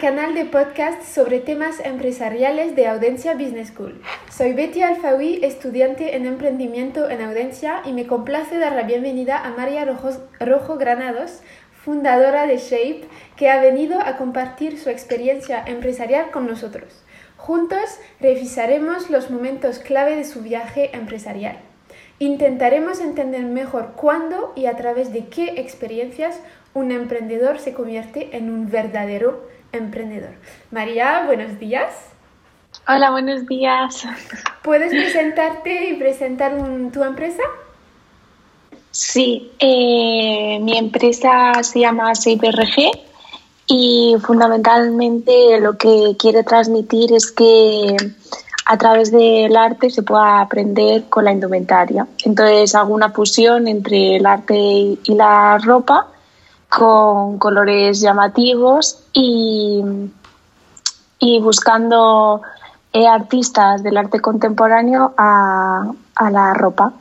canal de podcast sobre temas empresariales de Audencia Business School. Soy Betty Alfawi, estudiante en emprendimiento en Audencia y me complace dar la bienvenida a María Rojo Granados, fundadora de Shape, que ha venido a compartir su experiencia empresarial con nosotros. Juntos revisaremos los momentos clave de su viaje empresarial. Intentaremos entender mejor cuándo y a través de qué experiencias un emprendedor se convierte en un verdadero emprendedor. María, buenos días. Hola, buenos días. ¿Puedes presentarte y presentar tu empresa? Sí, eh, mi empresa se llama SapeRG y fundamentalmente lo que quiere transmitir es que a través del arte se pueda aprender con la indumentaria. Entonces hago una fusión entre el arte y la ropa con colores llamativos y, y buscando eh, artistas del arte contemporáneo a, a la ropa.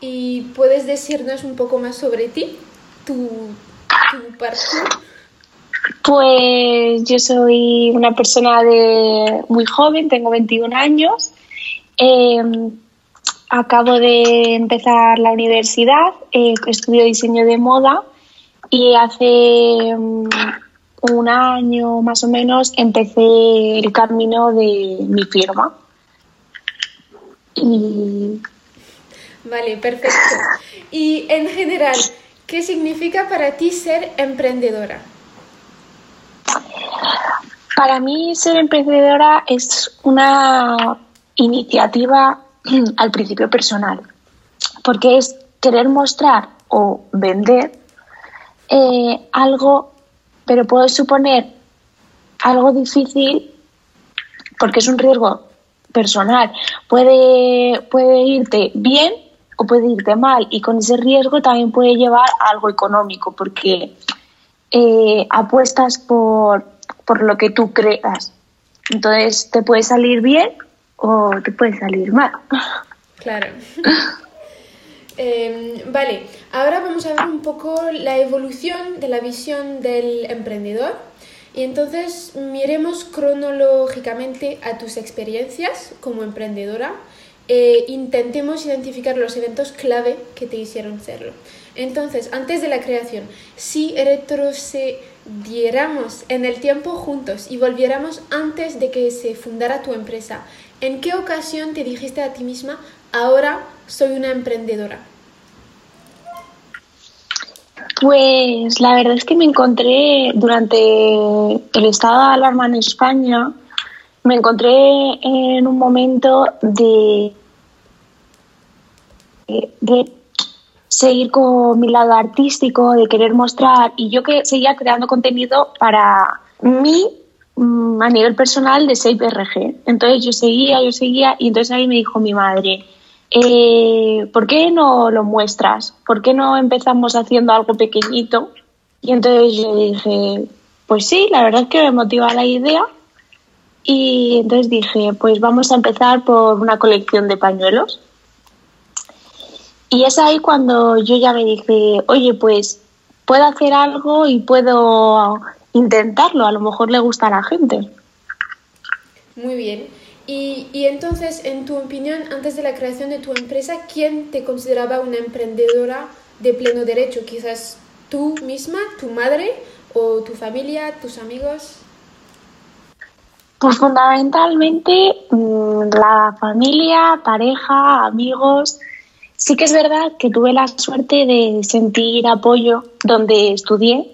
¿Y puedes decirnos un poco más sobre ti? ¿Tu, tu Pues yo soy una persona de muy joven, tengo 21 años. Em, acabo de empezar la universidad, eh, estudio diseño de moda y hace mm, un año más o menos empecé el camino de mi firma. Vale, perfecto. Y en general, ¿qué significa para ti ser emprendedora? Para mí ser emprendedora es una iniciativa al principio personal, porque es querer mostrar o vender eh, algo, pero puede suponer algo difícil porque es un riesgo personal. Puede, puede irte bien o puede irte mal y con ese riesgo también puede llevar algo económico porque eh, apuestas por, por lo que tú creas. Entonces te puede salir bien o te puede salir mal. Claro. Em, vale, ahora vamos a ver un poco la evolución de la visión del emprendedor. Y entonces miremos cronológicamente a tus experiencias como emprendedora. E intentemos identificar los eventos clave que te hicieron serlo. Entonces, antes de la creación, si retrocediéramos en el tiempo juntos y volviéramos antes de que se fundara tu empresa, ¿En qué ocasión te dijiste a ti misma, ahora soy una emprendedora? Pues la verdad es que me encontré durante el estado de alarma en España, me encontré en un momento de, de seguir con mi lado artístico, de querer mostrar, y yo que seguía creando contenido para mí a nivel personal de 6BRG. Entonces yo seguía, yo seguía y entonces ahí me dijo mi madre, eh, ¿por qué no lo muestras? ¿Por qué no empezamos haciendo algo pequeñito? Y entonces yo dije, pues sí, la verdad es que me motiva la idea. Y entonces dije, pues vamos a empezar por una colección de pañuelos. Y es ahí cuando yo ya me dije, oye, pues puedo hacer algo y puedo intentarlo, a lo mejor le gusta a la gente. Muy bien. Y, y, entonces, en tu opinión, antes de la creación de tu empresa, ¿quién te consideraba una emprendedora de pleno derecho? Quizás tú misma, tu madre o tu familia, tus amigos. Pues fundamentalmente mm, la familia, pareja, amigos. Sí que es verdad que tuve la suerte de sentir apoyo donde estudié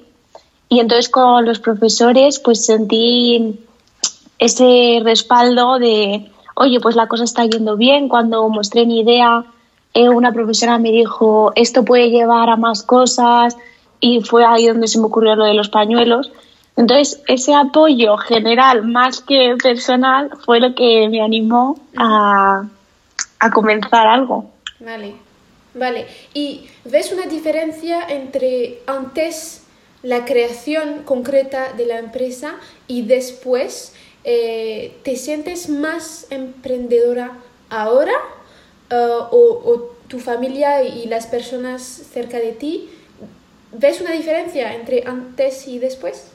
y entonces con los profesores pues sentí ese respaldo de, oye, pues la cosa está yendo bien. Cuando mostré mi idea, eh, una profesora me dijo, esto puede llevar a más cosas y fue ahí donde se me ocurrió lo de los pañuelos. Entonces, ese apoyo general más que personal fue lo que me animó a, a comenzar algo. Vale, vale. ¿Y ves una diferencia entre antes la creación concreta de la empresa y después eh, te sientes más emprendedora ahora eh, o, tu familia y las personas cerca de ti. ¿Ves una diferencia entre antes y después?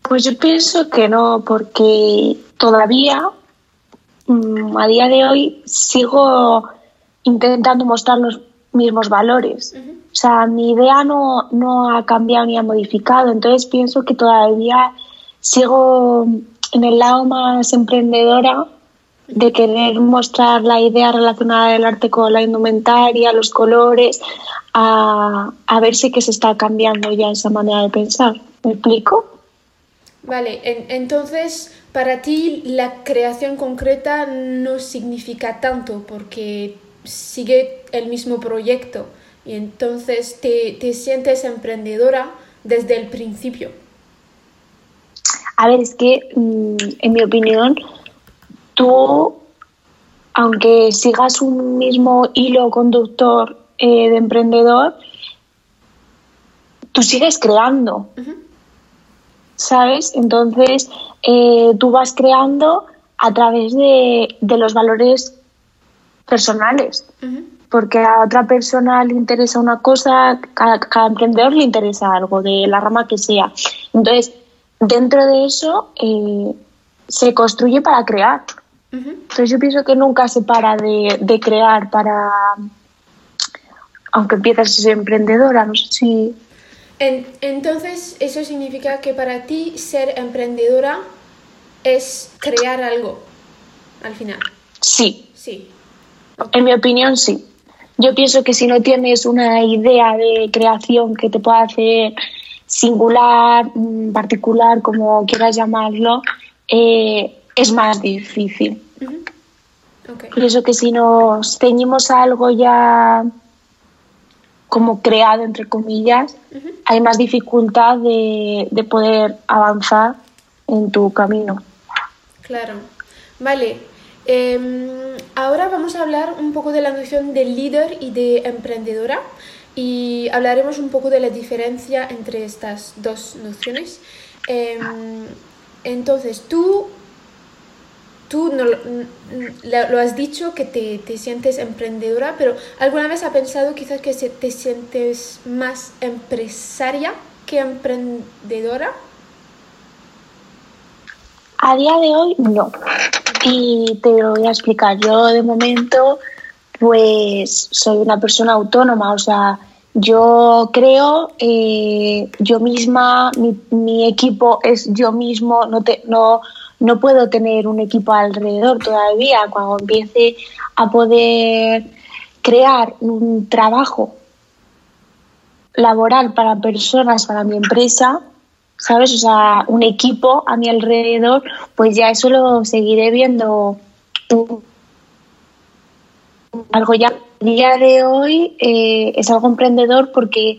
Pues yo pienso que no, porque todavía mm, a día de hoy sigo intentando mostrar los mismos valores. O sea, mi idea no, no ha cambiado ni ha modificado, entonces pienso que todavía sigo en el lado más emprendedora de querer mostrar la idea relacionada del arte con la indumentaria, los colores, a, a ver si que se está cambiando ya esa manera de pensar. ¿Me explico? Vale, entonces para ti la creación concreta no significa tanto porque sigue el mismo proyecto y entonces te, te sientes emprendedora desde el principio. A ver, es que mm, en mi opinión, tú, aunque sigas un mismo hilo conductor eh, de emprendedor, tú sigues creando. ¿Sabes? Entonces, eh, tú vas creando a través de, los valores personales. Porque a otra persona le interesa una cosa, cada, cada emprendedor le interesa algo, de la rama que sea. Entonces, dentro de eso eh, se construye para crear. Entonces yo pienso que nunca se para de, crear para, aunque empiezas a ser emprendedora, no sé si... entonces eso significa que para ti ser emprendedora es crear algo al final. Sí. Sí. En mi opinión, sí. Yo pienso que si no tienes una idea de creación que te pueda hacer singular, mm, particular, como quieras llamarlo, eh, es más difícil. Por eso que si nos ceñimos a algo ya como creado, entre comillas, hay más dificultad de, de, poder avanzar en tu camino. Claro. Vale. Em, ahora vamos a hablar un poco de la noción de líder y de emprendedora y hablaremos un poco de la diferencia entre estas dos nociones. Em, entonces, tú, tú lo has dicho que te, te, sientes emprendedora, pero ¿alguna vez has pensado quizás que te sientes más empresaria que emprendedora? A día de hoy no. Y te voy a explicar. Yo de momento pues soy una persona autónoma, o sea, yo creo eh, yo misma, mi, equipo es yo mismo, no, te, no, no puedo tener un equipo alrededor todavía. Cuando empiece a poder crear un trabajo laboral para personas, para mi empresa, ¿sabes? O sea, un equipo a mi alrededor, pues ya eso lo seguiré viendo. Algo ya a día de hoy eh, es algo emprendedor porque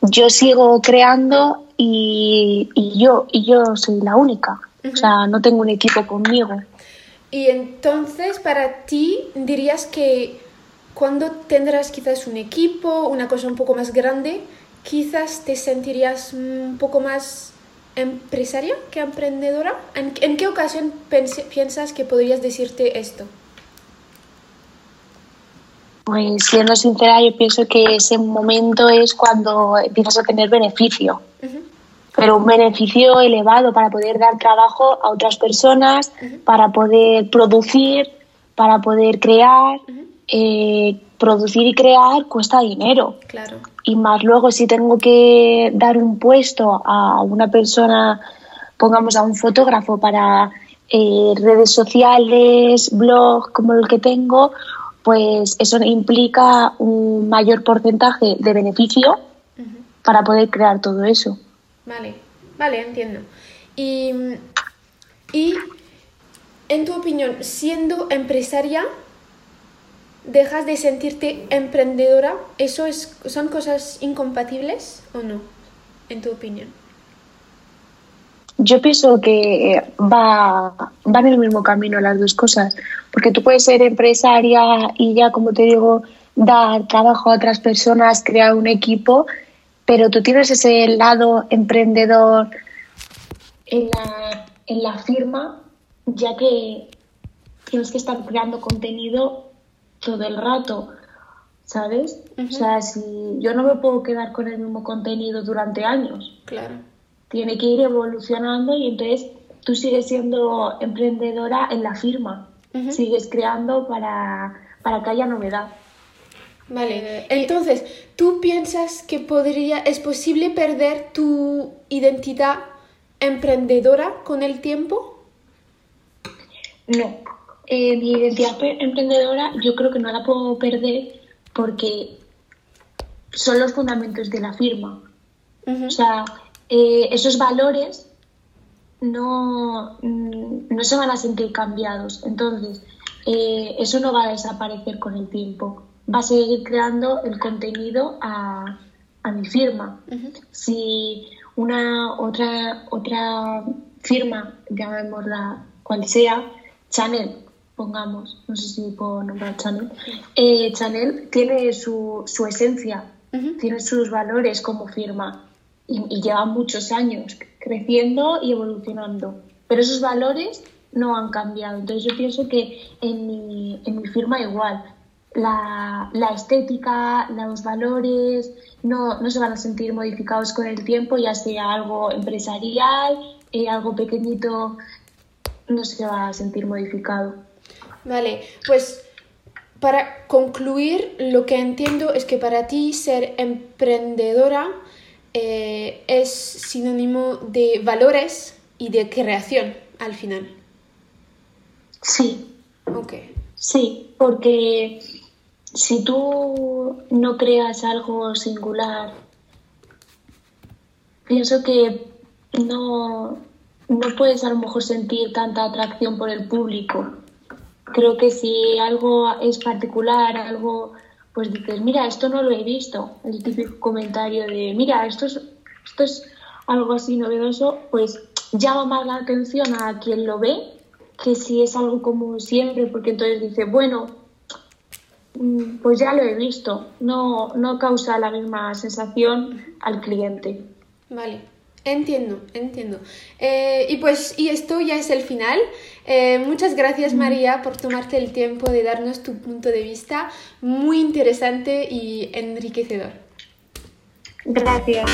yo sigo creando y, yo y yo soy la única. O sea no tengo un equipo conmigo. Y entonces para ti dirías que cuando tendrás quizás un equipo una cosa un poco más grande quizás te sentirías un poco más empresaria que emprendedora. En qué ocasión piensas que podrías decirte esto pues siendo sincera, yo pienso que ese momento es cuando empiezas a tener beneficio, pero un beneficio elevado para poder dar trabajo a otras personas, para poder producir, para poder crear. Eh, producir y crear cuesta dinero. Claro. Y más luego si tengo que dar un puesto a una persona, pongamos a un fotógrafo para eh, redes sociales, blog como el que tengo, pues eso implica un mayor porcentaje de beneficio para poder crear todo eso. Vale, vale, entiendo. Y, y en tu opinión, siendo empresaria, dejas de sentirte emprendedora, ¿eso es, son cosas incompatibles o no, en tu opinión? Yo pienso que va, van en el mismo camino las dos cosas, porque tú puedes ser empresaria y ya, como te digo, dar trabajo a otras personas, crear un equipo, pero tú tienes ese lado emprendedor en la, en la firma, ya que tienes que estar creando contenido todo el rato, ¿sabes? O sea, si yo no me puedo quedar con el mismo contenido durante años. Claro tiene que ir evolucionando y entonces tú sigues siendo emprendedora en la firma, sigues creando para, para que haya novedad. Vale, entonces, ¿tú piensas que podría, es posible perder tu identidad emprendedora con el tiempo? No, eh, mi identidad emprendedora yo creo que no la puedo perder porque son los fundamentos de la firma. O sea, eh, esos valores no, mm, no se van a sentir cambiados. Entonces, eh, eso no va a desaparecer con el tiempo va a seguir creando el contenido a, mi firma. Si una otra, otra firma, llamémosla cual sea, Chanel, pongamos, no sé si puedo nombrar Chanel, eh, Chanel tiene su, su esencia, tiene sus valores como firma y, y, lleva muchos años creciendo y evolucionando. Pero esos valores no han cambiado. Entonces yo pienso que en mi, en mi firma igual la, la, estética, los valores no, no, se van a sentir modificados con el tiempo, ya sea algo empresarial, eh, algo pequeñito, no se va a sentir modificado. Vale, pues para concluir, lo que entiendo es que para ti ser emprendedora eh, es sinónimo de valores y de creación al final. Sí. Ok. Sí, porque si tú no creas algo singular, pienso que no, no puedes a lo mejor sentir tanta atracción por el público. Creo que si algo es particular, algo, pues dices, mira, esto no lo he visto. El típico comentario de, mira, esto es, esto es algo así novedoso, pues llama más la atención a quien lo ve que si es algo como siempre, porque entonces dice, bueno, Mm, pues ya lo he visto, no, no causa la misma sensación al cliente. Vale, entiendo, entiendo. Eh, y pues, y esto ya es el final. Eh, muchas gracias María por tomarte el tiempo de darnos tu punto de vista, muy interesante y enriquecedor. Gracias.